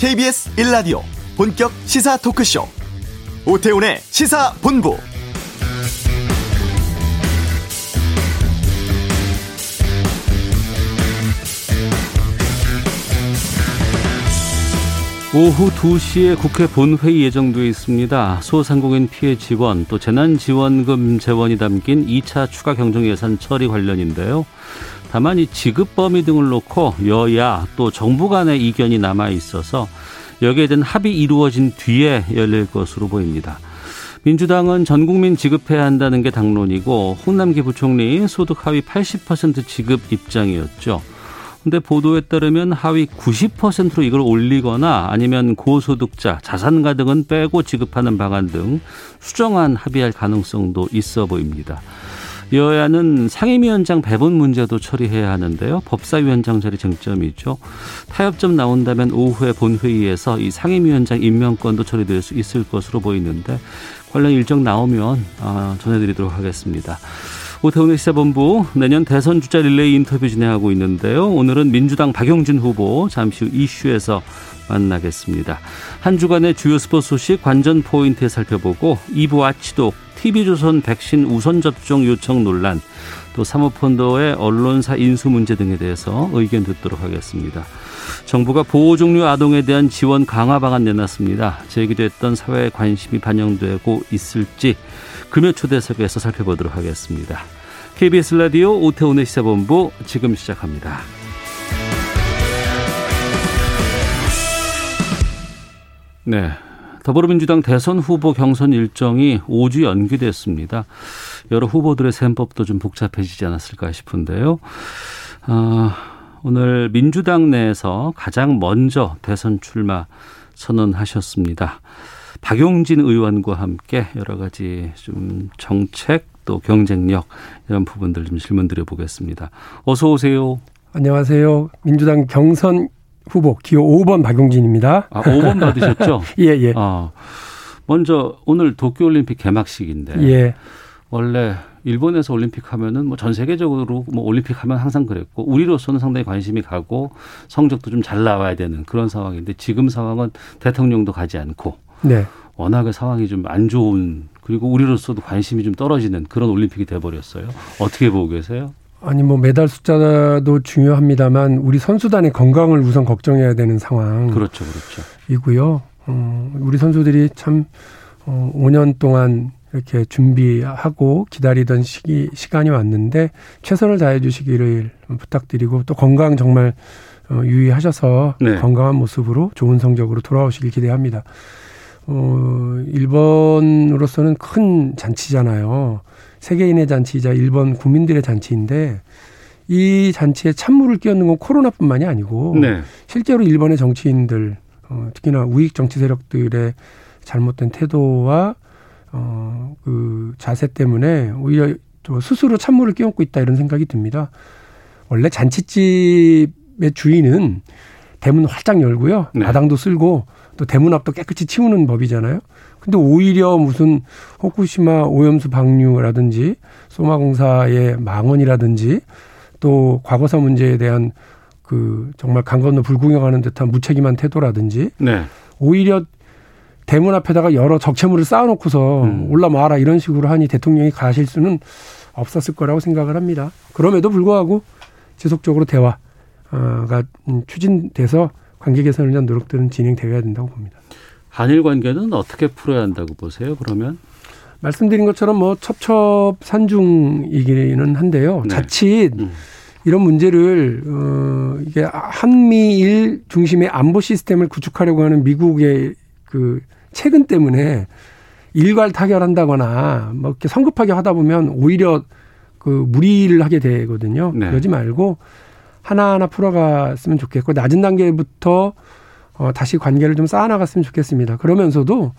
KBS 1라디오 본격 시사 토크쇼 오태훈의 시사본부 오후 2시에 국회 본회의 예정돼 있습니다. 소상공인 피해 지원 또 재난지원금 재원이 담긴 2차 추가 경정 예산 처리 관련인데요. 다만 이 지급 범위 등을 놓고 여야 또 정부 간의 이견이 남아 있어서 여기에 대한 합의 이루어진 뒤에 열릴 것으로 보입니다. 민주당은 전 국민 지급해야 한다는 게 당론이고 홍남기 부총리 소득 하위 80% 지급 입장이었죠. 근데 보도에 따르면 하위 90%로 이걸 올리거나 아니면 고소득자, 자산가 등은 빼고 지급하는 방안 등 수정안 합의할 가능성도 있어 보입니다. 여야는 상임위원장 배분 문제도 처리해야 하는데요. 법사위원장 자리 쟁점이죠. 타협점 나온다면 오후에 본회의에서 이 상임위원장 임명권도 처리될 수 있을 것으로 보이는데 관련 일정 나오면 아, 전해드리도록 하겠습니다. 오태훈의 시사본부 내년 대선 주자 릴레이 인터뷰 진행하고 있는데요. 오늘은 민주당 박용진 후보 잠시 후 이슈에서 만나겠습니다. 한 주간의 주요 스포츠 소식 관전 포인트 살펴보고 2부 아치도 TV조선 백신 우선 접종 요청 논란 또 사모펀드의 언론사 인수 문제 등에 대해서 의견 듣도록 하겠습니다. 정부가 보호 종류 아동에 대한 지원 강화 방안 내놨습니다. 제기됐던 사회의 관심이 반영되고 있을지 금요 초대석에서 살펴보도록 하겠습니다. KBS 라디오 오태훈의 시사본부 지금 시작합니다. 네. 더불어민주당 대선 후보 경선 일정이 5주 연기됐습니다. 여러 후보들의 셈법도 좀 복잡해지지 않았을까 싶은데요. 아, 오늘 민주당 내에서 가장 먼저 대선 출마 선언하셨습니다. 박용진 의원과 함께 여러 가지 좀 정책 또 경쟁력 이런 부분들 좀 질문 드려보겠습니다. 어서 오세요. 안녕하세요. 민주당 경선 후보 기호 5번 박용진입니다. 아, 5번 받으셨죠? 예, 예. 아, 먼저 오늘 도쿄 올림픽 개막식인데 예. 원래 일본에서 올림픽 하면은 뭐 전 세계적으로 뭐 올림픽 하면 항상 그랬고 우리로서는 상당히 관심이 가고 성적도 좀 잘 나와야 되는 그런 상황인데 지금 상황은 대통령도 가지 않고 네. 워낙에 상황이 좀 안 좋은 그리고 우리로서도 관심이 좀 떨어지는 그런 올림픽이 돼버렸어요. 어떻게 보고 계세요? 아니 뭐 메달 숫자도 중요합니다만 우리 선수단의 건강을 우선 걱정해야 되는 상황. 그렇죠, 그렇죠. 이고요. 어, 우리 선수들이 참 어, 5년 동안 이렇게 준비하고 기다리던 시기 시간이 왔는데 최선을 다해 주시기를 부탁드리고 또 건강 정말 어, 유의하셔서 네. 건강한 모습으로 좋은 성적으로 돌아오시길 기대합니다. 어, 일본으로서는 큰 잔치잖아요. 세계인의 잔치이자 일본 국민들의 잔치인데 이 잔치에 찬물을 끼얹는 건 코로나뿐만이 아니고 네. 실제로 일본의 정치인들 어, 특히나 우익 정치 세력들의 잘못된 태도와 어, 그 자세 때문에 오히려 스스로 찬물을 끼얹고 있다 이런 생각이 듭니다. 원래 잔치집의 주인은 대문 활짝 열고요. 네. 마당도 쓸고 또 대문 앞도 깨끗이 치우는 법이잖아요. 근데 오히려 무슨 호쿠시마 오염수 방류라든지 소마 공사의 망언이라든지 또 과거사 문제에 대한 그 정말 강 건너 불구경하는 듯한 무책임한 태도라든지 네. 오히려 대문 앞에다가 여러 적체물을 쌓아놓고서 음. 올라마라 이런 식으로 하니 대통령이 가실 수는 없었을 거라고 생각을 합니다. 그럼에도 불구하고 지속적으로 대화가 추진돼서 관계 개선을 위한 노력들은 진행되어야 된다고 봅니다. 한일 관계는 어떻게 풀어야 한다고 보세요? 그러면 말씀드린 것처럼 뭐 첩첩산중이기는 한데요. 네. 자칫 음. 이런 문제를 어 이게 한미일 중심의 안보 시스템을 구축하려고 하는 미국의 그 최근 때문에 일괄 타결한다거나 뭐 이렇게 성급하게 하다 보면 오히려 그 무리를 하게 되거든요. 네. 그러지 말고 하나하나 풀어갔으면 좋겠고 낮은 단계부터 어, 다시 관계를 좀 쌓아나갔으면 좋겠습니다. 그러면서도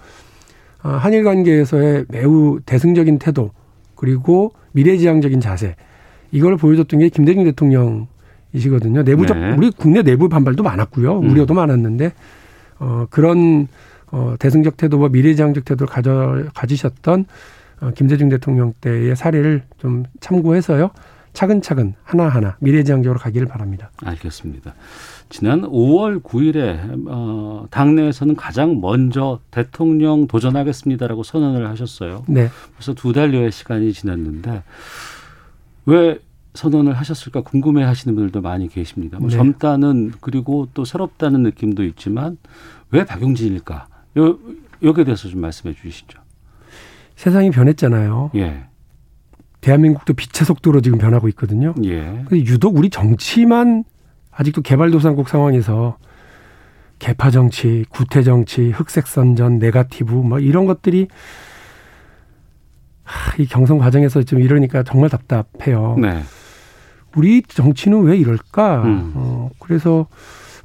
어, 한일 관계에서의 매우 대승적인 태도 그리고 미래지향적인 자세 이걸 보여줬던 게 김대중 대통령이시거든요. 내부적 네. 우리 국내 내부 반발도 많았고요. 음. 우려도 많았는데 어, 그런 어, 대승적 태도와 미래지향적 태도를 가져 가지셨던 어, 김대중 대통령 때의 사례를 좀 참고해서요. 차근차근 하나하나 미래지향적으로 가기를 바랍니다. 알겠습니다. 지난 5월 9일에 어, 당내에서는 가장 먼저 대통령 도전하겠습니다라고 선언을 하셨어요. 네. 벌써 두 달여의 시간이 지났는데 왜 선언을 하셨을까 궁금해 하시는 분들도 많이 계십니다. 뭐 네. 젊다는 그리고 또 새롭다는 느낌도 있지만 왜 박용진일까? 요, 여기에 대해서 좀 말씀해 주시죠. 세상이 변했잖아요. 예. 대한민국도 빛의 속도로 지금 변하고 있거든요. 예. 유독 우리 정치만 아직도 개발도상국 상황에서 개파 정치, 구태 정치, 흑색 선전, 네가티브 뭐 이런 것들이 하, 이 경선 과정에서 좀 이러니까 정말 답답해요. 네. 우리 정치는 왜 이럴까? 음. 어, 그래서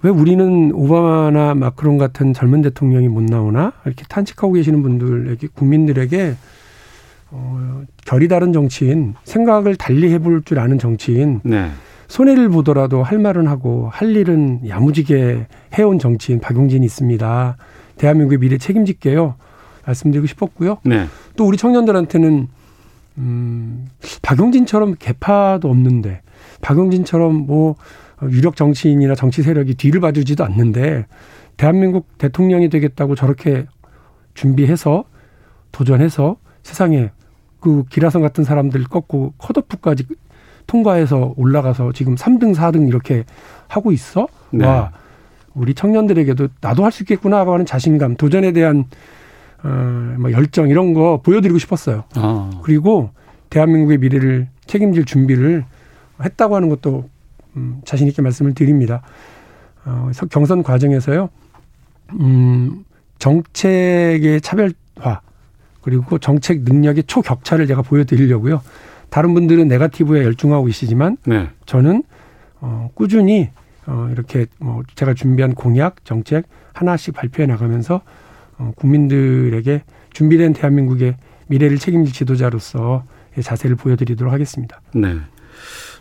왜 우리는 오바마나 마크롱 같은 젊은 대통령이 못 나오나? 이렇게 탄식하고 계시는 분들에게, 국민들에게, 어, 결이 다른 정치인, 생각을 달리 해볼 줄 아는 정치인, 네. 손해를 보더라도 할 말은 하고, 할 일은 야무지게 해온 정치인 박용진이 있습니다. 대한민국의 미래 책임질게요. 말씀드리고 싶었고요. 네. 또 우리 청년들한테는 음, 박용진처럼 개파도 없는데 박용진처럼 뭐 유력 정치인이나 정치 세력이 뒤를 봐주지도 않는데 대한민국 대통령이 되겠다고 저렇게 준비해서 도전해서 세상에 그 기라성 같은 사람들 꺾고 컷오프까지 통과해서 올라가서 지금 3등, 4등 이렇게 하고 있어? 네. 와, 우리 청년들에게도 나도 할 수 있겠구나 하고 하는 자신감, 도전에 대한 어, 뭐 열정 이런 거 보여드리고 싶었어요. 아. 그리고 대한민국의 미래를 책임질 준비를 했다고 하는 것도 음, 자신 있게 말씀을 드립니다. 어, 서- 경선 과정에서요, 음, 정책의 차별화 그리고 정책 능력의 초격차를 제가 보여드리려고요. 다른 분들은 네가티브에 열중하고 계시지만 네. 저는 어, 꾸준히 어, 이렇게 뭐 제가 준비한 공약 정책 하나씩 발표해 나가면서 어, 국민들에게 준비된 대한민국의 미래를 책임질 지도자로서 의 자세를 보여드리도록 하겠습니다. 네.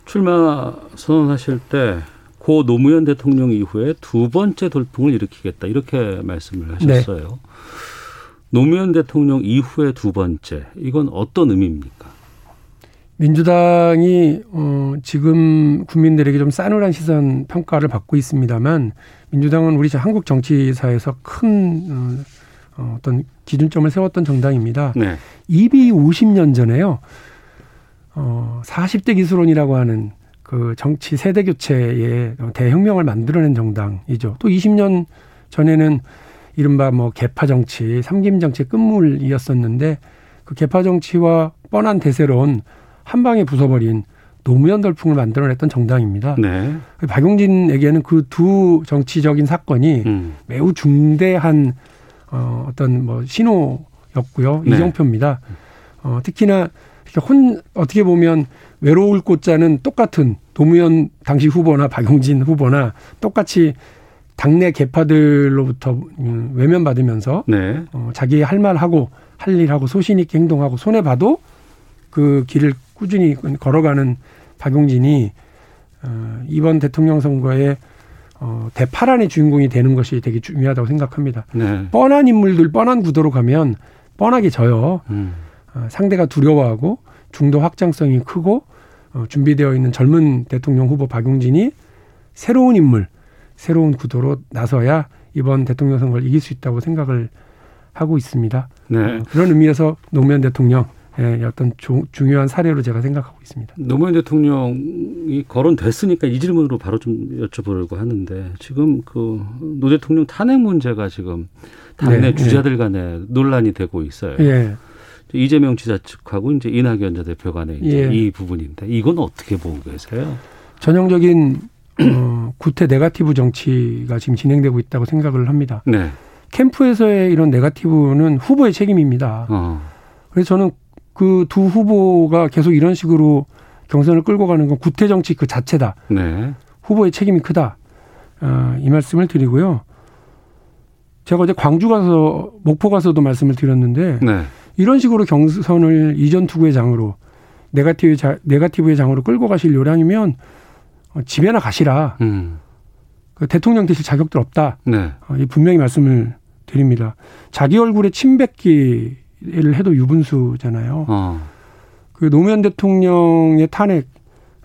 출마 선언하실 때 고 노무현 대통령 이후에 두 번째 돌풍을 일으키겠다 이렇게 말씀을 하셨어요. 노무현 대통령 이후에 두 번째 이건 어떤 의미입니까? 민주당이 어, 지금 국민들에게 좀 싸늘한 시선 평가를 받고 있습니다만 민주당은 우리 한국 정치사에서 큰 어, 어, 어떤 기준점을 세웠던 정당입니다. 네. 이미 50년 전에요. 어, 40대 기술론이라고 하는 그 정치 세대 교체의 대혁명을 만들어낸 정당이죠. 또 20년 전에는 이른바 뭐 개파 정치, 삼김 정치 끝물이었었는데 그 개파 정치와 뻔한 대세론 한 방에 부숴버린 노무현 돌풍을 만들어냈던 정당입니다. 네. 박용진에게는 그 두 정치적인 사건이 음. 매우 중대한 어, 어떤 뭐 신호였고요. 네. 이정표입니다. 어, 특히나 혼 어떻게 보면 외로울 꽃자는 똑같은 노무현 당시 후보나 박용진 후보나 똑같이 당내 개파들로부터 음, 외면받으면서 네. 어, 자기 할 말 하고 할 일 하고 소신 있게 행동하고 손해 봐도 그 길을 꾸준히 걸어가는 박용진이 어, 이번 대통령 선거에 어, 대파란의 주인공이 되는 것이 되게 중요하다고 생각합니다. 네. 뻔한 인물들, 뻔한 구도로 가면 뻔하게 져요. 음. 어, 상대가 두려워하고 중도 확장성이 크고 어, 준비되어 있는 젊은 대통령 후보 박용진이 새로운 인물, 새로운 구도로 나서야 이번 대통령 선거를 이길 수 있다고 생각을 하고 있습니다. 네. 어, 그런 의미에서 노무현 대통령 의 어떤 조- 중요한 사례로 제가 생각하고 있습니다. 노무현 대통령이 거론됐으니까 이 질문으로 바로 좀 여쭤보려고 하는데 지금 그 노 대통령 탄핵 문제가 지금 당내 네, 주자들 간에 논란이 되고 있어요. 예. 이재명 지사 측하고 이제 이낙연 전 대표 간에 이제 예. 이 부분인데 이건 어떻게 보고 계세요? 전형적인 어, 구태 네가티브 정치가 지금 진행되고 있다고 생각을 합니다. 네. 캠프에서의 이런 네가티브는 후보의 책임입니다. 어. 그래서 저는 그 두 후보가 계속 이런 식으로 경선을 끌고 가는 건 구태 정치 그 자체다. 네. 후보의 책임이 크다. 어, 이 말씀을 드리고요. 제가 어제 광주 가서 목포 가서도 말씀을 드렸는데 네. 이런 식으로 경선을 이전 투구의 장으로 네가티브 자, 네가티브의 장으로 끌고 가실 요량이면 어, 집에나 가시라. 음. 그 대통령 되실 자격들 없다. 네. 어, 이 분명히 말씀을 드립니다. 자기 얼굴에 침 뱉기 를 해도 유분수잖아요. 어. 그 노무현 대통령의 탄핵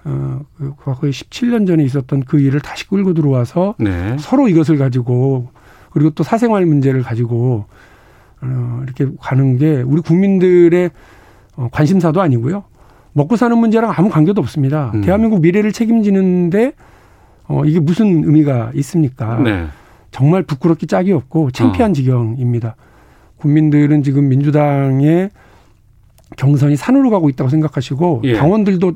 어, 그 과거에 17년 전에 있었던 그 일을 다시 끌고 들어와서 네. 서로 이것을 가지고 그리고 또 사생활 문제를 가지고 어, 이렇게 가는 게 우리 국민들의 어, 관심사도 아니고요. 먹고 사는 문제랑 아무 관계도 없습니다. 음. 대한민국 미래를 책임지는데 어, 이게 무슨 의미가 있습니까? 네. 정말 부끄럽기 짝이 없고 창피한 어. 지경입니다. 국민들은 지금 민주당의 경선이 산으로 가고 있다고 생각하시고 예. 당원들도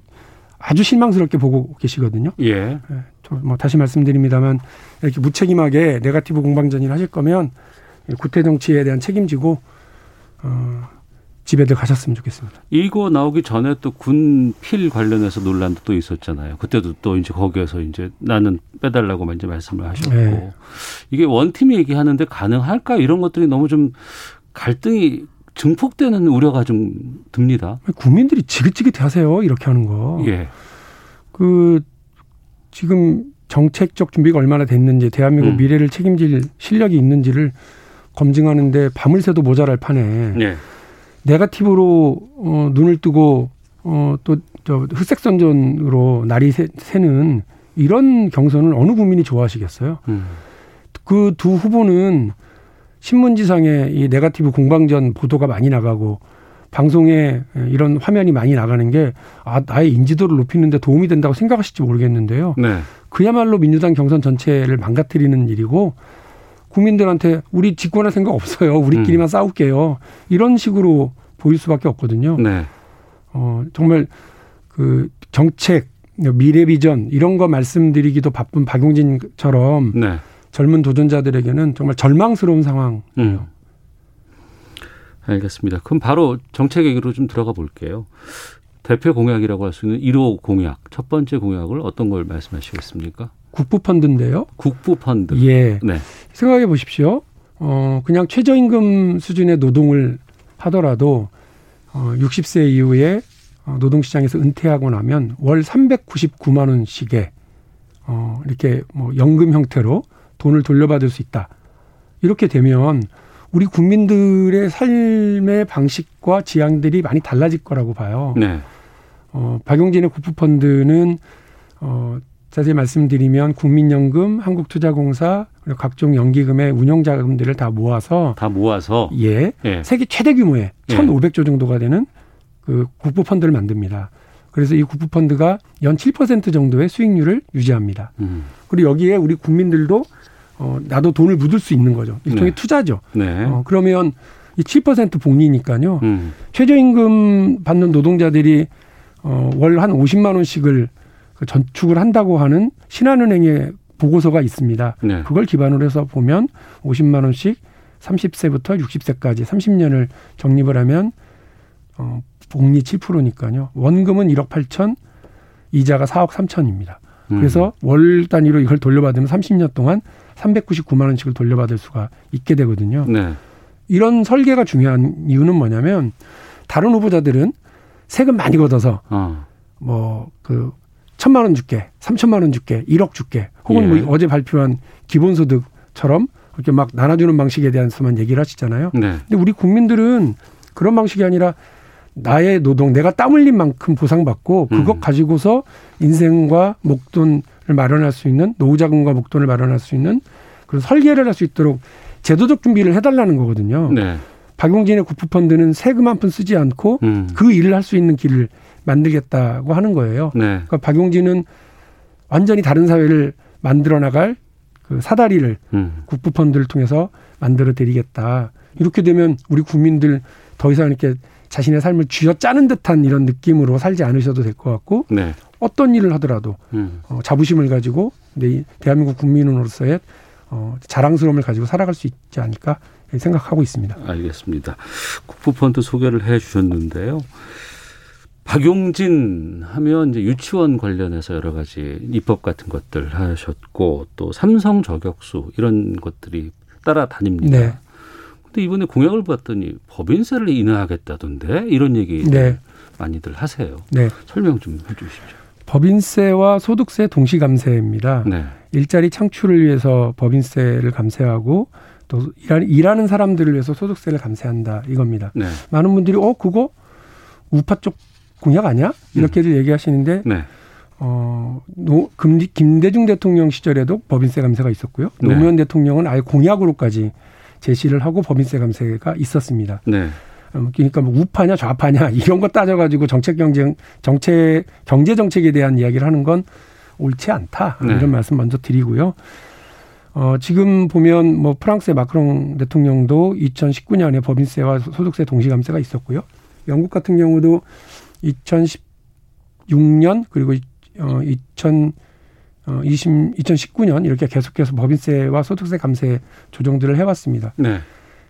아주 실망스럽게 보고 계시거든요. 예. 저뭐 다시 말씀드립니다만 이렇게 무책임하게 네가티브 공방전을 하실 거면 구태 정치에 대한 책임지고 어, 집에들 가셨으면 좋겠습니다. 이거 나오기 전에 또 군필 관련해서 논란도 또 있었잖아요. 그때도 또 이제 거기에서 이제 나는 빼달라고 이제 말씀을 하셨고 네. 이게 원팀이 얘기하는데 가능할까 이런 것들이 너무 좀 갈등이 증폭되는 우려가 좀 듭니다. 국민들이 지긋지긋하세요 이렇게 하는 거. 예. 그 지금 정책적 준비가 얼마나 됐는지 대한민국 음. 미래를 책임질 실력이 있는지를 검증하는데 밤을 새도 모자랄 판에 예. 네가티브로 어, 눈을 뜨고 어, 또저 흑색 선전으로 날이 새, 새는 이런 경선을 어느 국민이 좋아하시겠어요? 음. 그두 후보는 신문지상에 이 네가티브 공방전 보도가 많이 나가고 방송에 이런 화면이 많이 나가는 게 아, 나의 인지도를 높이는데 도움이 된다고 생각하실지 모르겠는데요. 네. 그야말로 민주당 경선 전체를 망가뜨리는 일이고 국민들한테 우리 집권할 생각 없어요. 우리끼리만 싸울게요. 이런 식으로 보일 수밖에 없거든요. 네. 어, 정말 그 정책, 미래 비전 이런 거 말씀드리기도 바쁜 박용진처럼 네. 젊은 도전자들에게는 정말 절망스러운 상황. 음. 알겠습니다. 그럼 바로 정책 얘기로 좀 들어가 볼게요. 대표 공약이라고 할 수 있는 1호 공약, 첫 번째 공약을 어떤 걸 말씀하시겠습니까? 국부 펀드인데요. 국부 펀드. 예. 네. 생각해 보십시오. 어, 그냥 최저임금 수준의 노동을 하더라도 어, 60세 이후에 어, 노동시장에서 은퇴하고 나면 월 399만 원씩의 어, 이렇게 뭐 연금 형태로 돈을 돌려받을 수 있다. 이렇게 되면 우리 국민들의 삶의 방식과 지향들이 많이 달라질 거라고 봐요. 네. 어, 박용진의 국부펀드는 어, 자세히 말씀드리면 국민연금, 한국투자공사, 그리고 각종 연기금의 운용자금들을 다 모아서 다 모아서 예, 예. 세계 최대 규모의 예. 1,500조 정도가 되는 그 국부 펀드를 만듭니다. 그래서 이 국부 펀드가 연 7% 정도의 수익률을 유지합니다. 음. 그리고 여기에 우리 국민들도 어, 나도 돈을 묻을 수 있는 거죠. 일종의 네. 투자죠. 네. 어, 그러면 이 7% 복리니까요. 음. 최저임금 받는 노동자들이 어, 월 한 50만 원씩을 그 전축을 한다고 하는 신한은행의 보고서가 있습니다. 네. 그걸 기반으로 해서 보면 50만 원씩 30세부터 60세까지 30년을 적립을 하면 어, 복리 7%니까요. 원금은 1억 8천, 이자가 4억 3천입니다. 음. 그래서 월 단위로 이걸 돌려받으면 30년 동안 399만 원씩을 돌려받을 수가 있게 되거든요. 네. 이런 설계가 중요한 이유는 뭐냐면 다른 후보자들은 세금 많이 걷어서 어. 뭐그 천만 원 줄게, 삼천만 원 줄게, 일억 줄게, 혹은 예. 뭐 어제 발표한 기본소득처럼 그렇게 막 나눠주는 방식에 대해서만 얘기를 하시잖아요. 네. 근데 우리 국민들은 그런 방식이 아니라 나의 노동, 내가 땀 흘린 만큼 보상받고 그것 음. 가지고서 인생과 목돈을 마련할 수 있는 노후자금과 목돈을 마련할 수 있는 그런 설계를 할 수 있도록 제도적 준비를 해달라는 거거든요. 네. 박용진의 국부펀드는 세금 한 푼 쓰지 않고 음. 그 일을 할 수 있는 길을 만들겠다고 하는 거예요. 네. 그러니까 박용진은 완전히 다른 사회를 만들어 나갈 그 사다리를 음. 국부 펀드를 통해서 만들어 드리겠다. 이렇게 되면 우리 국민들 더 이상 이렇게 자신의 삶을 쥐어짜는 듯한 이런 느낌으로 살지 않으셔도 될 것 같고 네. 어떤 일을 하더라도 음. 어, 자부심을 가지고 내 대한민국 국민으로서의 어, 자랑스러움을 가지고 살아갈 수 있지 않을까 생각하고 있습니다. 알겠습니다. 국부펀드 소개를 해 주셨는데요. 박용진 하면 이제 유치원 관련해서 여러 가지 입법 같은 것들 하셨고 또 삼성 저격수 이런 것들이 따라다닙니다. 네. 근데 이번에 공약을 봤더니 법인세를 인하하겠다던데 이런 얘기 네. 많이들 하세요. 네. 설명 좀 해주십시오. 법인세와 소득세 동시 감세입니다. 네. 일자리 창출을 위해서 법인세를 감세하고 또 일하는, 사람들을 위해서 소득세를 감세한다 이겁니다. 네. 많은 분들이 어 그거 우파 쪽 공약 아니야? 이렇게들 얘기하시는데 네. 어, 노, 금, 김대중 대통령 시절에도 법인세 감세가 있었고요. 네. 노무현 대통령은 아예 공약으로까지 제시를 하고 법인세 감세가 있었습니다. 네. 음, 그러니까 뭐 우파냐 좌파냐 이런 거 따져가지고 정책 경쟁 정책 경제 정책에 대한 이야기를 하는 건 옳지 않다 네. 이런 말씀 먼저 드리고요. 어, 지금 보면 뭐 프랑스의 마크롱 대통령도 2019년에 법인세와 소득세 동시 감세가 있었고요. 영국 같은 경우도 2016년 그리고 어, 2000 어, 20, 2019년 이렇게 계속해서 법인세와 소득세 감세 조정들을 해왔습니다. 네.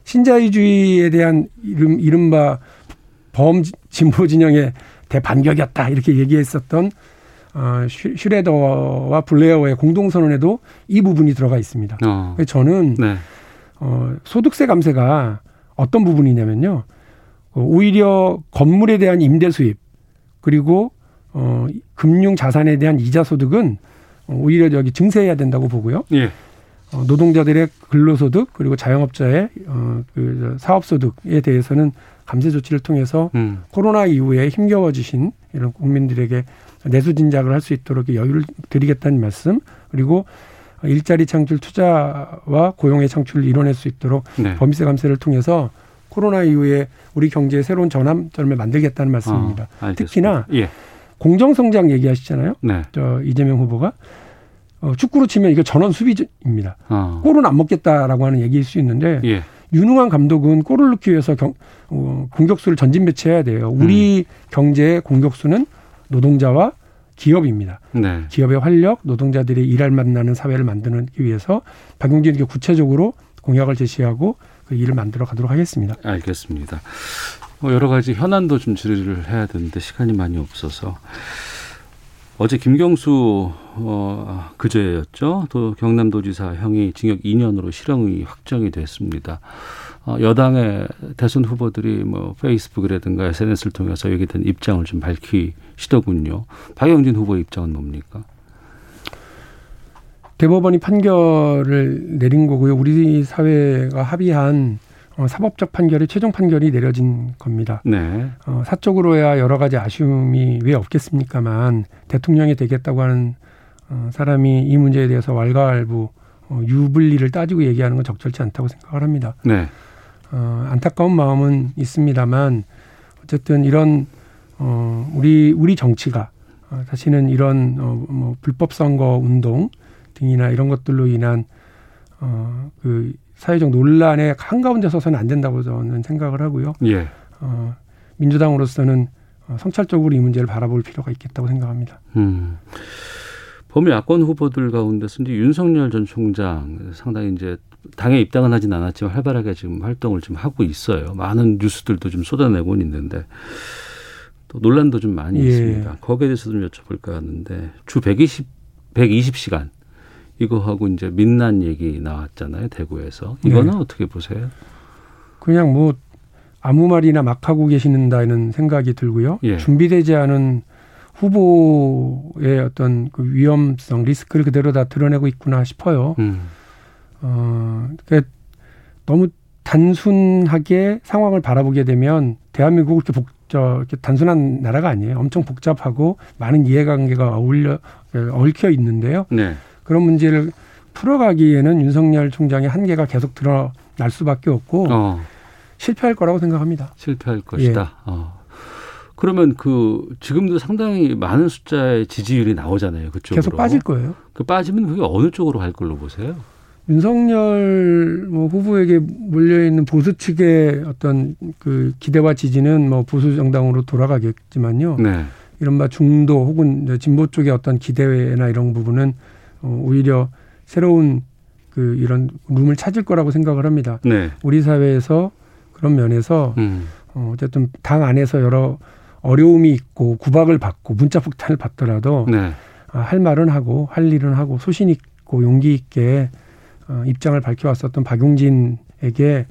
신자유주의에 대한 이름, 이른바 범 진보 진영의 대반격이었다 이렇게 얘기했었던 어, 슈- 슈레더와 블레어의 공동선언에도 이 부분이 들어가 있습니다. 어. 저는 네. 어, 소득세 감세가 어떤 부분이냐면요. 어, 오히려 건물에 대한 임대 수입 그리고 어, 금융 자산에 대한 이자 소득은 어, 오히려 여기 증세해야 된다고 보고요. 예. 어, 노동자들의 근로소득 그리고 자영업자의 어, 그 사업소득에 대해서는 감세 조치를 통해서 음. 코로나 이후에 힘겨워지신 이런 국민들에게 내수 진작을 할 수 있도록 여유를 드리겠다는 말씀 그리고 일자리 창출 투자와 고용의 창출을 이뤄낼 수 있도록 네. 범위세 감세를 통해서 코로나 이후에 우리 경제의 새로운 전환점을 만들겠다는 말씀입니다. 어. 특히나 예. 공정성장 얘기하시잖아요. 네. 저 이재명 후보가 어, 축구로 치면 이거 전원 수비입니다. 어. 골은 안 먹겠다라고 하는 얘기일 수 있는데 예. 유능한 감독은 골을 넣기 위해서 경, 어, 공격수를 전진 배치해야 돼요. 우리 경제의 공격수는 노동자와 기업입니다. 네. 기업의 활력, 노동자들이 일할 만나는 사회를 만드기 위해서 박용진에게 구체적으로 공약을 제시하고 그 일을 만들어 가도록 하겠습니다. 알겠습니다. 뭐 여러 가지 현안도 좀 질의를 해야 되는데 시간이 많이 없어서 어제 김경수 어, 그제였죠. 또 경남도지사 형이 징역 2년으로 실형이 확정이 됐습니다. 어, 여당의 대선 후보들이 뭐 페이스북이라든가 SNS를 통해서 여기에 입장을 좀 밝히시더군요. 박영진 후보의 입장은 뭡니까? 대법원이 판결을 내린 거고요. 우리 사회가 합의한 어, 사법적 판결이 최종 판결이 내려진 겁니다. 네. 어, 사적으로야 여러 가지 아쉬움이 왜 없겠습니까만 대통령이 되겠다고 하는 어, 사람이 이 문제에 대해서 왈가왈부 어, 유불리를 따지고 얘기하는 건 적절치 않다고 생각을 합니다. 네. 어, 안타까운 마음은 있습니다만 어쨌든 이런 어, 우리 우리 정치가 어, 사실은 이런 어, 뭐 불법 선거 운동 등이나 이런 것들로 인한 어, 그 사회적 논란의 한가운데 서서는 안 된다고 저는 생각을 하고요. 예. 어, 민주당으로서는 어, 성찰적으로 이 문제를 바라볼 필요가 있겠다고 생각합니다. 음. 범위 야권 후보들 가운데서 이제 윤석열 전 총장 상당히 이제 당에 입당은 하진 않았지만 활발하게 지금 활동을 좀 하고 있어요. 많은 뉴스들도 좀 쏟아내고 있는데 또 논란도 좀 많이 예. 있습니다. 거기에 대해서 좀 여쭤볼까 하는데 주 120, 120시간 이거하고 이제 민난 얘기 나왔잖아요. 대구에서. 이거는 네. 어떻게 보세요? 그냥 뭐 아무 말이나 막 하고 계시는다는 생각이 들고요. 예. 준비되지 않은 후보의 어떤 그 위험성, 리스크를 그대로 다 드러내고 있구나 싶어요. 음. 어, 그러니까 너무 단순하게 상황을 바라보게 되면 대한민국은 이렇게 복, 저, 이렇게 단순한 나라가 아니에요. 엄청 복잡하고 많은 이해관계가 어울려, 얽혀 있는데요. 네. 그런 문제를 풀어가기에는 윤석열 총장의 한계가 계속 드러날 수밖에 없고 어. 실패할 거라고 생각합니다. 실패할 것이다. 어. 그러면 그 지금도 상당히 많은 숫자의 지지율이 나오잖아요. 그쪽으로. 계속 빠질 거예요. 그 빠지면 그게 어느 쪽으로 갈 걸로 보세요? 윤석열 뭐 후보에게 몰려 있는 보수 측의 어떤 그 기대와 지지는 뭐 보수 정당으로 돌아가겠지만요. 네. 이른바 중도 혹은 진보 쪽의 어떤 기대나 이런 부분은 어, 오히려 새로운 그 이런 룸을 찾을 거라고 생각을 합니다. 네. 우리 사회에서 그런 면에서 음. 어, 어쨌든 당 안에서 여러 어려움이 있고 구박을 받고 문자 폭탄을 받더라도 네. 아, 할 말은 하고 할 일은 하고 소신 있고 용기 있게 어, 입장을 밝혀왔었던 박용진에게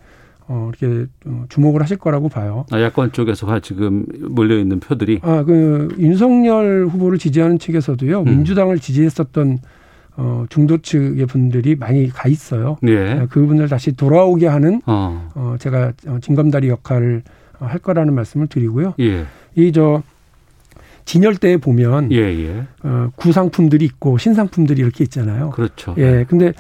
어, 이렇게 어, 주목을 하실 거라고 봐요. 아, 야권 쪽에서 지금 몰려 있는 표들이 아, 그 윤석열 후보를 지지하는 측에서도요. 음. 민주당을 지지했었던 어, 중도 측의 분들이 많이 가 있어요. 예. 아, 그분들 다시 돌아오게 하는 어. 어, 제가 어, 징검다리 역할을 어, 할 거라는 말씀을 드리고요. 예. 이저 진열대에 보면 예, 예. 어, 구상품들이 있고 신상품들이 이렇게 있잖아요. 그렇죠. 예. 근데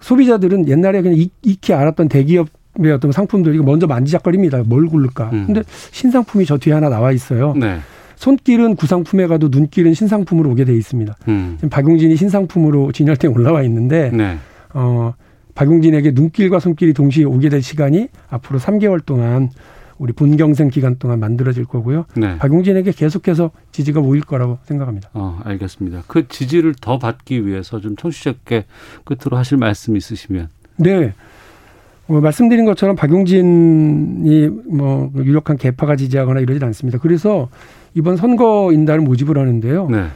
소비자들은 옛날에 그냥 익히 알았던 대기업 의 어떤 상품들 이거 먼저 만지작거립니다. 뭘 고를까? 음. 근데 신상품이 저 뒤에 하나 나와 있어요. 네. 손길은 구상품에 가도 눈길은 신상품으로 오게 돼 있습니다. 음. 지금 박용진이 신상품으로 진열대에 올라와 있는데 네. 어 박용진에게 눈길과 손길이 동시에 오게 될 시간이 앞으로 3개월 동안 우리 본경생 기간 동안 만들어질 거고요. 네. 박용진에게 계속해서 지지가 모일 거라고 생각합니다. 어, 알겠습니다. 그 지지를 더 받기 위해서 좀 청취자께 끝으로 하실 말씀 있으시면. 네. 어, 말씀드린 것처럼 박용진이 뭐 유력한 개파가 지지하거나 이러진 않습니다. 그래서 이번 선거 인단을 모집을 하는데요. 네.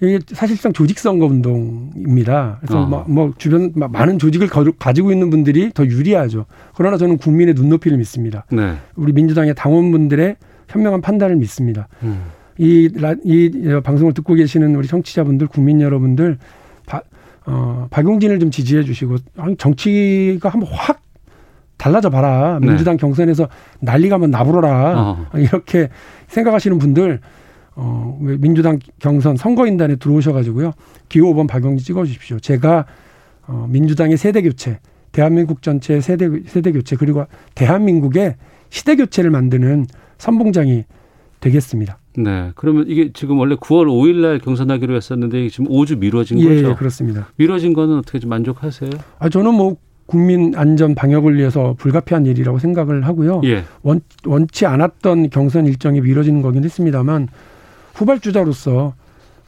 이게 사실상 조직 선거 운동입니다. 그래서 어. 뭐, 뭐 주변 막 많은 조직을 거- 가지고 있는 분들이 더 유리하죠. 그러나 저는 국민의 눈높이를 믿습니다. 네. 우리 민주당의 당원분들의 현명한 판단을 믿습니다. 음. 이, 라- 이 방송을 듣고 계시는 우리 청취자분들, 국민 여러분들, 바, 어, 박용진을 좀 지지해 주시고, 정치가 한번 확 달라져 봐라. 네. 민주당 경선에서 난리가 면 나불어라. 어. 이렇게 생각하시는 분들, 어, 왜 민주당 경선 선거인단에 들어오셔가지고요. 기호 5번 박용진 찍어 주십시오. 제가, 어, 민주당의 세대 교체, 대한민국 전체의 세대, 세대 교체, 그리고 대한민국의 시대 교체를 만드는 선봉장이 되겠습니다. 네. 그러면 이게 지금 원래 9월 5일 날 경선하기로 했었는데 지금 5주 미뤄진 예, 거죠. 예, 그렇습니다. 미뤄진 거는 어떻게 좀 만족하세요? 아, 저는 뭐 국민 안전 방역을 위해서 불가피한 일이라고 생각을 하고요. 예. 원, 원치 않았던 경선 일정이 미뤄지는 거긴 했습니다만 후발주자로서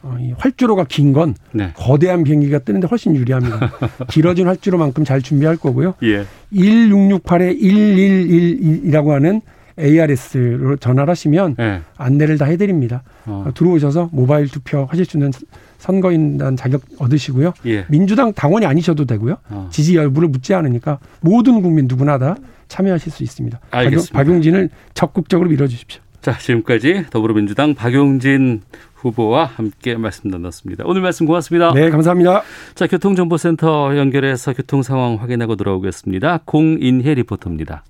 어, 이 활주로가 긴건 네. 거대한 비행기가 뜨는데 훨씬 유리합니다. 길어진 활주로만큼 잘 준비할 거고요. 예. 1668에 1111이라고 하는 ARS로 전화를 하시면 예. 안내를 다 해드립니다. 어. 어, 들어오셔서 모바일 투표 하실 수 있는 선거인단 자격 얻으시고요. 예. 민주당 당원이 아니셔도 되고요. 어. 지지 여부를 묻지 않으니까 모든 국민 누구나 다 참여하실 수 있습니다. 알겠습니다. 박용, 진을 적극적으로 밀어주십시오. 자, 지금까지 더불어민주당 박용진 후보와 함께 말씀 나눴습니다. 오늘 말씀 고맙습니다. 네, 감사합니다. 자, 교통정보센터 연결해서 교통 상황 확인하고 돌아오겠습니다. 공인혜 리포터입니다.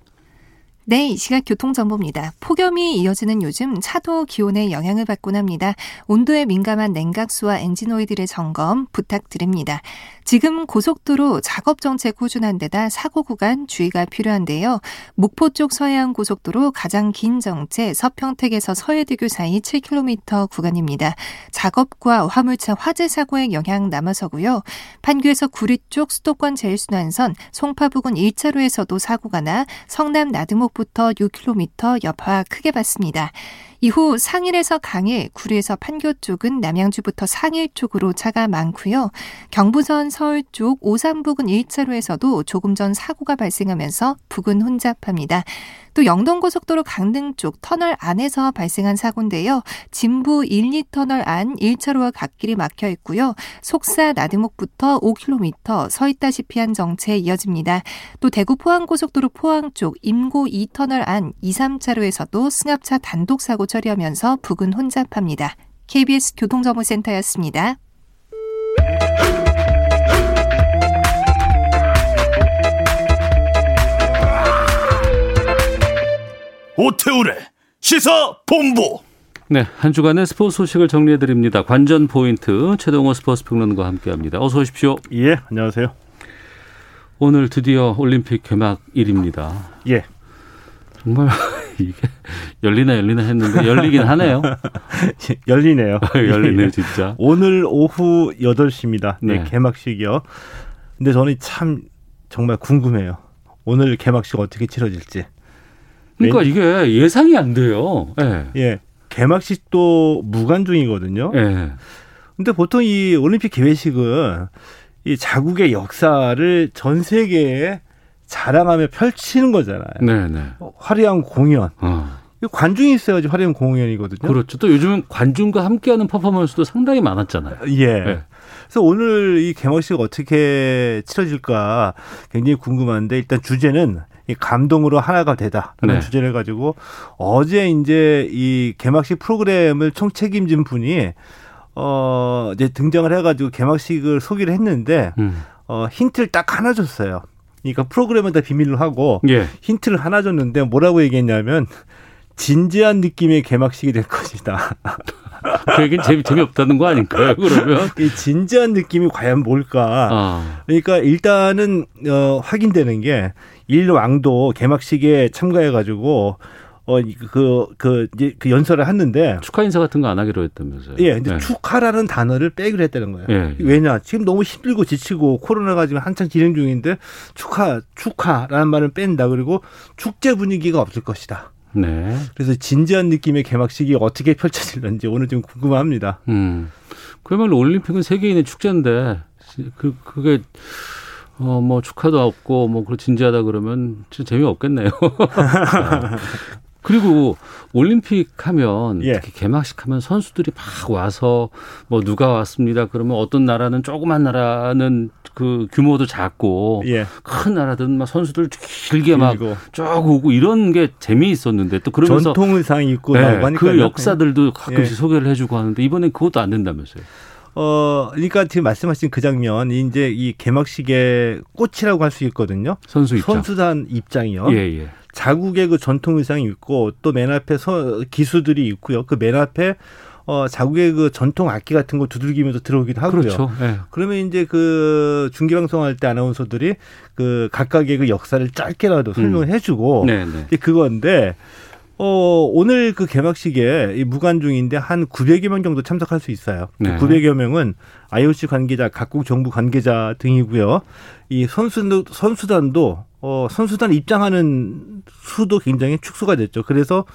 네, 이 시각 교통정보입니다. 폭염이 이어지는 요즘 차도 기온에 영향을 받곤 합니다. 온도에 민감한 냉각수와 엔진오일들의 점검 부탁드립니다. 지금 고속도로 작업 정체 꾸준한 데다 사고 구간 주의가 필요한데요. 목포 쪽 서해안 고속도로 가장 긴 정체 서평택에서 서해대교 사이 7km 구간입니다. 작업과 화물차 화재 사고의 영향 남아서고요. 판교에서 구리 쪽 수도권 제일순환선 송파 부근 1차로에서도 사고가 나 성남 나드목 부터 6km 여파 크게 봤습니다. 이후 상일에서 강일, 구리에서 판교 쪽은 남양주부터 상일 쪽으로 차가 많고요. 경부선 서울 쪽 오산 부근 1차로에서도 조금 전 사고가 발생하면서 부근 혼잡합니다. 또 영동고속도로 강릉 쪽 터널 안에서 발생한 사고인데요. 진부 1, 2터널 안 1차로와 갓길이 막혀 있고요. 속사 나드목부터 5km 서 있다시피 한 정체 이어집니다. 또 대구 포항고속도로 포항 쪽 임고 2터널 안 2, 3차로에서도 승합차 단독 사고 처리하면서 부근 혼잡합니다. KBS 교통정보센터였습니다. 오태우래 시사 본부 네, 한 주간의 스포츠 소식을 정리해 드립니다. 관전 포인트 최동호 스포츠 평론가와 함께합니다. 어서 오십시오. 예 안녕하세요 오늘 드디어 올림픽 개막일입니다. 예 정말 이게 열리나 열리나 했는데 열리긴 하네요. 열리네요 열리네 진짜. 오늘 오후 8시입니다 네. 네. 개막식이요 근데 저는 참 정말 궁금해요 오늘 개막식 어떻게 치러질지 그러니까 이게 예상이 안 돼요. 예. 예 개막식도 무관중이거든요 예. 근데 보통 이 올림픽 개회식은 이 자국의 역사를 전 세계에 자랑하며 펼치는 거잖아요 네, 네. 화려한 공연 어. 이 관중이 있어야지 화려한 공연이거든요 그렇죠. 또 요즘은 관중과 함께하는 퍼포먼스도 상당히 많았잖아요. 예. 네. 그래서 오늘 이 개막식 어떻게 치러질까 굉장히 궁금한데 일단 주제는 이 감동으로 하나가 되다. 라는 네. 주제를 가지고 어제 이제 이 개막식 프로그램을 총책임진 분이 어 이제 등장을 해가지고 개막식을 소개를 했는데 음. 어 힌트를 딱 하나 줬어요. 그러니까 프로그램은 다 비밀로 하고 예. 힌트를 하나 줬는데 뭐라고 얘기했냐면 진지한 느낌의 개막식이 될 것이다. 그 얘기는 재미, 재미없다는 거 아닐까요, 그러면? 이 진지한 느낌이 과연 뭘까? 아, 그러니까 일단은 어, 확인되는 게 일왕도 개막식에 참가해가지고 어그그 그 이제 그 연설을 했는데 축하 인사 같은 거 안 하기로 했다면서요. 예, 근데 네. 축하라는 단어를 빼기로 했다는 거예요. 예, 예. 왜냐? 지금 너무 힘들고 지치고 코로나가 지금 한창 진행 중인데 축하, 축하라는 말을 뺀다. 그리고 축제 분위기가 없을 것이다. 네. 그래서 진지한 느낌의 개막식이 어떻게 펼쳐질는지 오늘 좀 궁금합니다. 음. 그야말로 올림픽은 세계인의 축제인데, 그, 그게, 어, 뭐, 축하도 없고, 뭐, 그렇 진지하다 그러면 진짜 재미없겠네요. 그리고 올림픽 하면, 예. 특히 개막식 하면 선수들이 막 와서, 뭐, 누가 왔습니다. 그러면 어떤 나라는 조그만 나라는 그 규모도 작고, 예. 큰 나라들은 막 선수들 길게 막 쭉 오고 이런 게 재미있었는데 또 그러면서 전통 의상 입고 네, 그 역사들도 가끔씩 예. 소개를 해주고 하는데 이번엔 그것도 안 된다면서요. 어, 그러니까 지금 말씀하신 그 장면, 이제 이 개막식의 꽃이라고 할 수 있거든요. 선수 입장. 선수단 입장이요. 예, 예. 자국의 그 전통 의상이 있고 또 맨 앞에 서, 기수들이 있고요. 그 맨 앞에 어, 자국의 그 전통 악기 같은 거 두들기면서 들어오기도 하고요. 그렇죠. 예. 그러면 이제 그 중계방송할 때 아나운서들이 그 각각의 그 역사를 짧게라도 설명을 해주고 네, 네. 이제 그건데 어 오늘 그 개막식에 이 무관 중인데 한 900여 명 정도 참석할 수 있어요. 그 네. 900여 명은 IOC 관계자, 각국 정부 관계자 등이고요. 이 선수도 선수단도 어 선수단 입장하는 수도 굉장히 축소가 됐죠. 그래서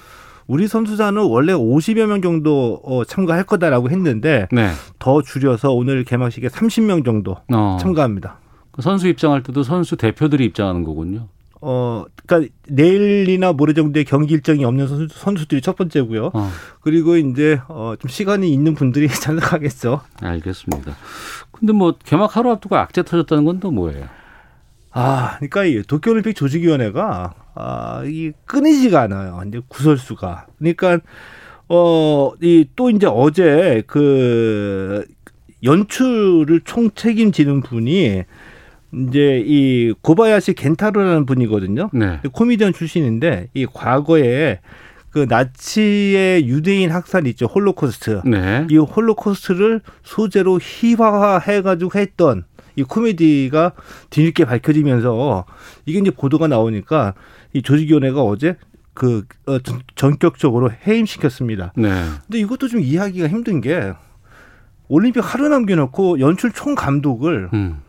우리 선수단은 원래 50여 명 정도 어, 참가할 거다라고 했는데 네. 더 줄여서 오늘 개막식에 30명 정도 어. 참가합니다. 그 선수 입장할 때도 선수 대표들이 입장하는 거군요. 어, 그러니까 내일이나 모레 정도의 경기 일정이 없는 선수, 선수들이 첫 번째고요. 어, 그리고 이제 어, 좀 시간이 있는 분들이 참석하겠죠. 알겠습니다. 근데 뭐 개막 하루 앞두고 악재 터졌다는 건 또 뭐예요? 아, 그러니까 이 도쿄올림픽 조직위원회가 아, 이 끊이지가 않아요. 이제 구설수가. 그러니까 어, 이 또 이제 어제 그 연출을 총 책임지는 분이 이제 이 고바야시 겐타로라는 분이거든요. 네. 코미디언 출신인데 이 과거에 그 나치의 유대인 학살 있죠 홀로코스트 네. 이 홀로코스트를 소재로 희화화해가지고 했던 이 코미디가 뒤늦게 밝혀지면서 이게 이제 보도가 나오니까 이 조직위원회가 어제 그 어, 전- 전격적으로 해임시켰습니다. 네. 근데 이것도 좀 이해하기가 힘든 게 올림픽 하루 남겨놓고 연출 총 감독을 음.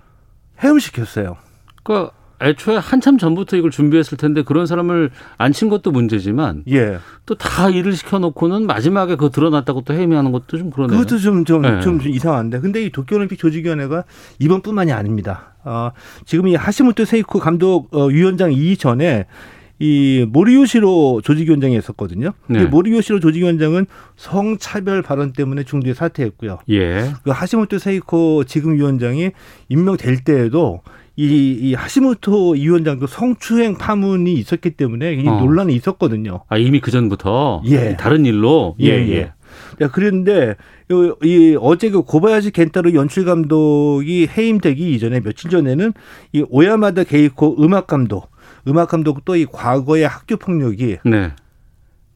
해임시켰어요. 그러니까 애초에 한참 전부터 이걸 준비했을 텐데 그런 사람을 안 친 것도 문제지만 예. 또 다 일을 시켜놓고는 마지막에 그거 드러났다고 또 해임하는 것도 좀 그러네요. 그것도 좀, 좀, 네. 좀, 좀 이상한데. 근데 이 도쿄올림픽 조직위원회가 이번뿐만이 아닙니다. 어, 지금 이 하시모토 세이코 감독 어, 위원장 이전에 이 모리요시로 조직위원장이 있었거든요. 네. 이 모리요시로 조직위원장은 성차별 발언 때문에 중도에 사퇴했고요. 예. 그 하시모토 세이코 지금 위원장이 임명될 때에도 이, 이 하시모토 이 위원장도 성추행 파문이 있었기 때문에 이 어. 논란이 있었거든요. 아 이미 그 전부터 예. 다른 일로 예, 예. 야, 그런데 요- 이 어제 그 고바야시 겐타로 연출 감독이 해임되기 이전에 며칠 전에는 이 오야마다 게이코 음악 감독, 음악 감독도 이 과거의 학교 폭력이 네.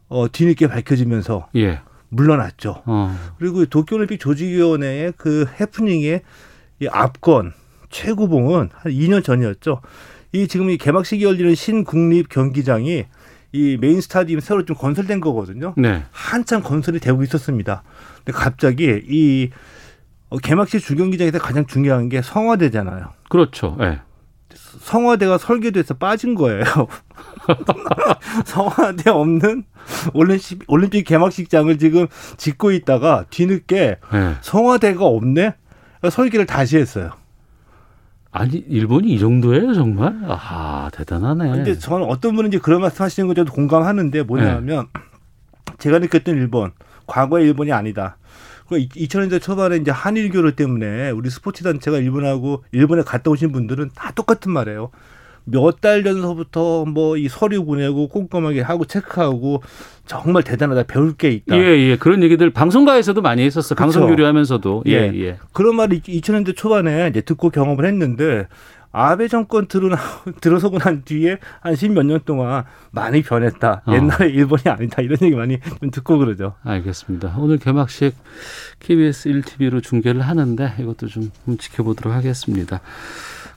어 뒤늦게 밝혀지면서 예. 물러났죠. 어. 그리고 이 도쿄올림픽 조직위원회의 그 해프닝의 이 압권 최고봉은 한 2년 전이었죠. 이 지금 이 개막식이 열리는 신국립 경기장이 이 메인 스타디움 새로 좀 건설된 거거든요. 네. 한참 건설이 되고 있었습니다. 근데 갑자기 이 어, 개막식 주경기장에서 가장 중요한 게 성화대잖아요. 그렇죠. 예. 성화대가 설계돼서 빠진 거예요. 성화대 없는 올림픽, 올림픽 개막식장을 지금 짓고 있다가 뒤늦게 예. 성화대가 없네? 설계를 다시 했어요. 아니 일본이 이 정도예요 정말? 아 대단하네. 근데 저는 어떤 분인지 그런 말씀 하시는 거 저도 공감하는데 뭐냐면 제가 느꼈던 일본, 과거의 일본이 아니다. 그 2000년대 초반에 이제 한일 교류 때문에 우리 스포츠 단체가 일본하고 일본에 갔다 오신 분들은 다 똑같은 말이에요. 몇 달 전서부터 뭐 이 서류 보내고 꼼꼼하게 하고 체크하고 정말 대단하다 배울 게 있다. 예예 그런 얘기들 방송가에서도 많이 했었어. 요 방송. 교류하면서도 예. 예 예. 그런 말을 2000년대 초반에 이제 듣고 경험을 했는데 아베 정권 들어 들어서고 난 뒤에 한 십 몇 년 동안 많이 변했다. 어. 옛날에 일본이 아니다. 이런 얘기 많이 좀 듣고 그러죠. 알겠습니다. 오늘 개막식 KBS 1TV로 중계를 하는데 이것도 좀 지켜보도록 하겠습니다.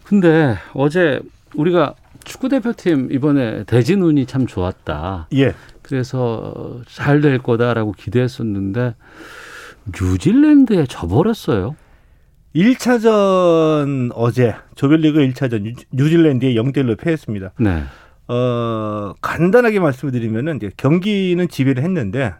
근데 어제 우리가 축구 대표팀 이번에 대진 운이 참 좋았다. 예. 그래서 잘 될 거다라고 기대했었는데 뉴질랜드에 져버렸어요. 1차전 어제 조별리그 1차전 뉴질랜드에 0대 1로 패했습니다. 네. 어, 간단하게 말씀을 드리면은 이제 경기는 지배를 했는데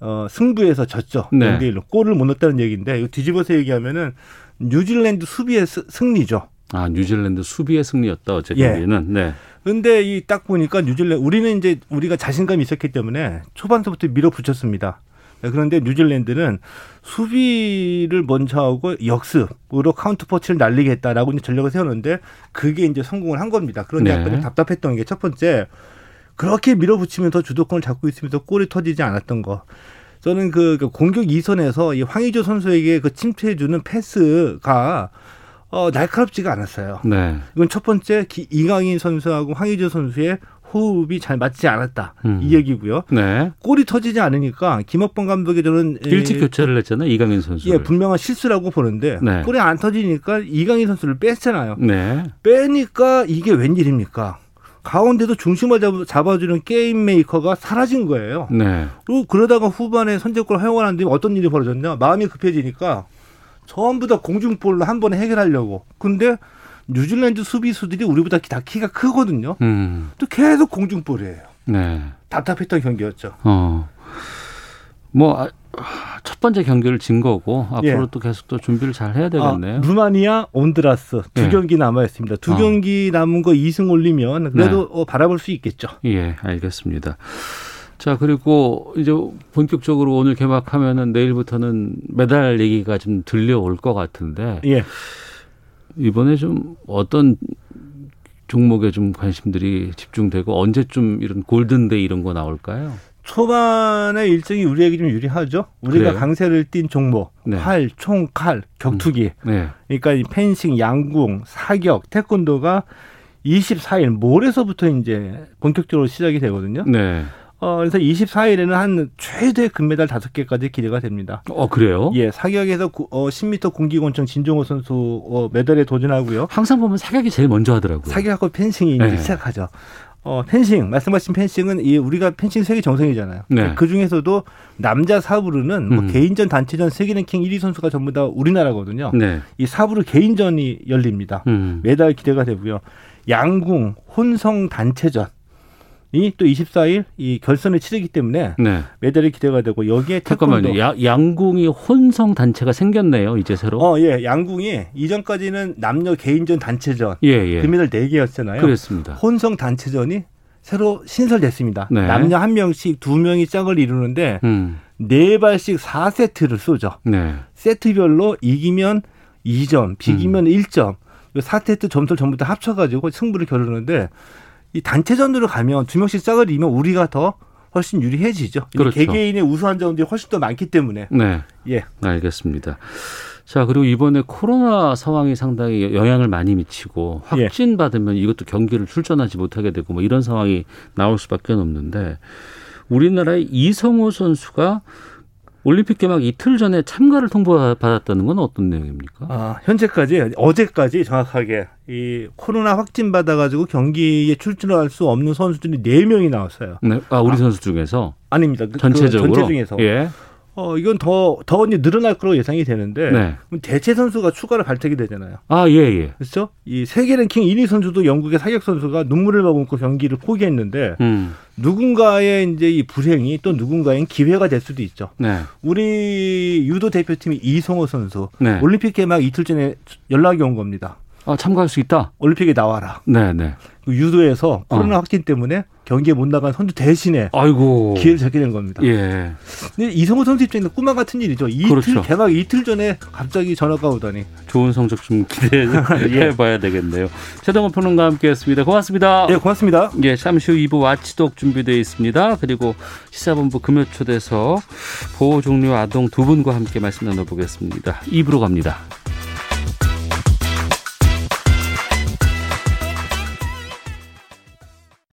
어, 승부에서 졌죠. 네. 0대 1로 골을 못 넣었다는 얘기인데 이거 뒤집어서 얘기하면은 뉴질랜드 수비의 스- 승리죠. 아 뉴질랜드 수비의 승리였다 어제 예. 경기는. 네. 근데 이 딱 보니까 뉴질랜드 우리는 이제 우리가 자신감이 있었기 때문에 초반서부터 밀어붙였습니다. 네, 그런데 뉴질랜드는 수비를 먼저 하고 역습으로 카운터펀치를 날리겠다라고 이제 전략을 세웠는데 그게 이제 성공을 한 겁니다. 그런데 네. 좀 답답했던 게 첫 번째 그렇게 밀어붙이면서 주도권을 잡고 있으면서 골이 터지지 않았던 거. 저는 그, 그 공격 이선에서 이 황의조 선수에게 그 침투해주는 패스가 어, 날카롭지가 않았어요. 네. 이건 첫 번째 기- 이강인 선수하고 황의조 선수의 호흡이 잘 맞지 않았다 음. 이 얘기고요. 네. 골이 터지지 않으니까 김학범 감독이 저는 일찍 교체를 했잖아요 이강인 선수를. 예 분명한 실수라고 보는데 네. 골이 안 터지니까 이강인 선수를 뺐잖아요. 네. 빼니까 이게 웬일입니까? 가운데도 중심을 잡- 잡아 주는 게임 메이커가 사라진 거예요. 네. 그리고 그러다가 후반에 선제골 허용하는데 어떤 일이 벌어졌냐? 마음이 급해지니까 전부 다 공중볼로 한 번에 해결하려고. 근데 뉴질랜드 수비수들이 우리보다 다 키가 크거든요. 음. 또 계속 공중볼이에요. 네. 답답했던 경기였죠. 어. 뭐, 아, 첫 번째 경기를 진 거고, 앞으로 예. 또 계속 또 준비를 잘 해야 되겠네요. 아, 루마니아, 온드라스 두 예. 경기 남아 있습니다. 두 어. 경기 남은 거 2승 올리면 그래도 어, 바라볼 수 있겠죠. 예, 알겠습니다. 자, 그리고 이제 본격적으로 오늘 개막하면은 내일부터는 메달 얘기가 좀 들려올 것 같은데, 예. 이번에 좀 어떤 종목에 좀 관심들이 집중되고 언제쯤 이런 골든데이 이런 거 나올까요? 초반에 일정이 우리에게 좀 유리하죠. 우리가 그래요? 강세를 띈 종목, 네. 활, 총, 칼, 격투기. 네. 그러니까 이 펜싱, 양궁, 사격, 태권도가 24일 모레서부터 이제 본격적으로 시작이 되거든요. 네. 어, 그래서 24일에는 한 최대 금메달 5개까지 기대가 됩니다. 어, 그래요? 예, 사격에서 구- 어, 10m 공기권총 진종호 선수 어, 메달에 도전하고요. 항상 보면 사격이 제일 먼저 하더라고요. 사격하고 펜싱이 네. 이제 시작하죠. 어, 펜싱 말씀하신 펜싱은 이 우리가 펜싱 세계 정상이잖아요. 네. 그 중에서도 남자 사부르는 뭐 음. 개인전, 단체전 세계 랭킹 1위 선수가 전부 다 우리나라거든요. 네. 이 사부르 개인전이 열립니다. 음. 메달 기대가 되고요. 양궁 혼성 단체전 이또 24일 이 결선을 치르기 때문에 네. 메달이 기대가 되고 여기에 태권도 잠깐만요. 야, 양궁이 혼성 단체가 생겼네요. 이제 새로. 어, 예. 양궁이 이전까지는 남녀 개인전 단체전 예, 예. 금메달 4개였잖아요. 그랬습니다. 혼성 단체전이 새로 신설됐습니다. 네. 남녀 한 명씩 두 명이 짝을 이루는데 음. 네 발씩 4세트를 쏘죠. 네. 세트별로 이기면 2점, 비기면 음. 1점. 이 4세트 점수를 전부 다 합쳐가지고 승부를 겨루는데 이 단체전으로 가면 두 명씩 짝을 이면 우리가 더 훨씬 유리해지죠. 이 그렇죠. 개개인의 우수한 점들이 훨씬 더 많기 때문에. 네. 예. 알겠습니다. 자, 그리고 이번에 코로나 상황이 상당히 영향을 많이 미치고 예. 확진 받으면 이것도 경기를 출전하지 못하게 되고 뭐 이런 상황이 나올 수밖에 없는데 우리나라의 이성호 선수가 올림픽 개막 이틀 전에 참가를 통보받았다는 건 어떤 내용입니까? 아, 현재까지 어제까지 정확하게 이 코로나 확진 받아가지고 경기에 출전할 수 없는 선수들이 네 명이 나왔어요. 네. 아, 우리 선수 중에서 아닙니다. 그- 그 전체적으로 전체 중에서 예. 어 이건 더 더 이제 늘어날 거로 예상이 되는데 네. 대체 선수가 추가로 발탁이 되잖아요. 아, 예, 예. 그렇죠? 이 세계 랭킹 1위 선수도 영국의 사격 선수가 눈물을 머금고 경기를 포기했는데 음. 누군가의 이제 이 불행이 또 누군가의 기회가 될 수도 있죠. 네. 우리 유도 대표팀이 이성호 선수 네. 올림픽 개막 이틀 전에 연락이 온 겁니다. 아, 참가할 수 있다. 올림픽에 나와라. 네, 네. 그 유도에서 코로나 어. 확진 때문에 경기에 못 나간 선수 대신에 아이고. 기회를 잡게 된 겁니다. 예. 근데 이성호 선수 입장에서 꿈만 같은 일이죠. 이틀 그렇죠. 개막 이틀 전에 갑자기 전화가 오더니 좋은 성적 좀 기대해 봐야 되겠네요. 최동원 평론가와 함께했습니다. 고맙습니다. 예, 고맙습니다. 예, 잠시 후 2부 와치독 준비되어 있습니다. 그리고 시사본부 금요초대서 보호 종료 아동 두 분과 함께 말씀 나눠보겠습니다. 2부로 갑니다.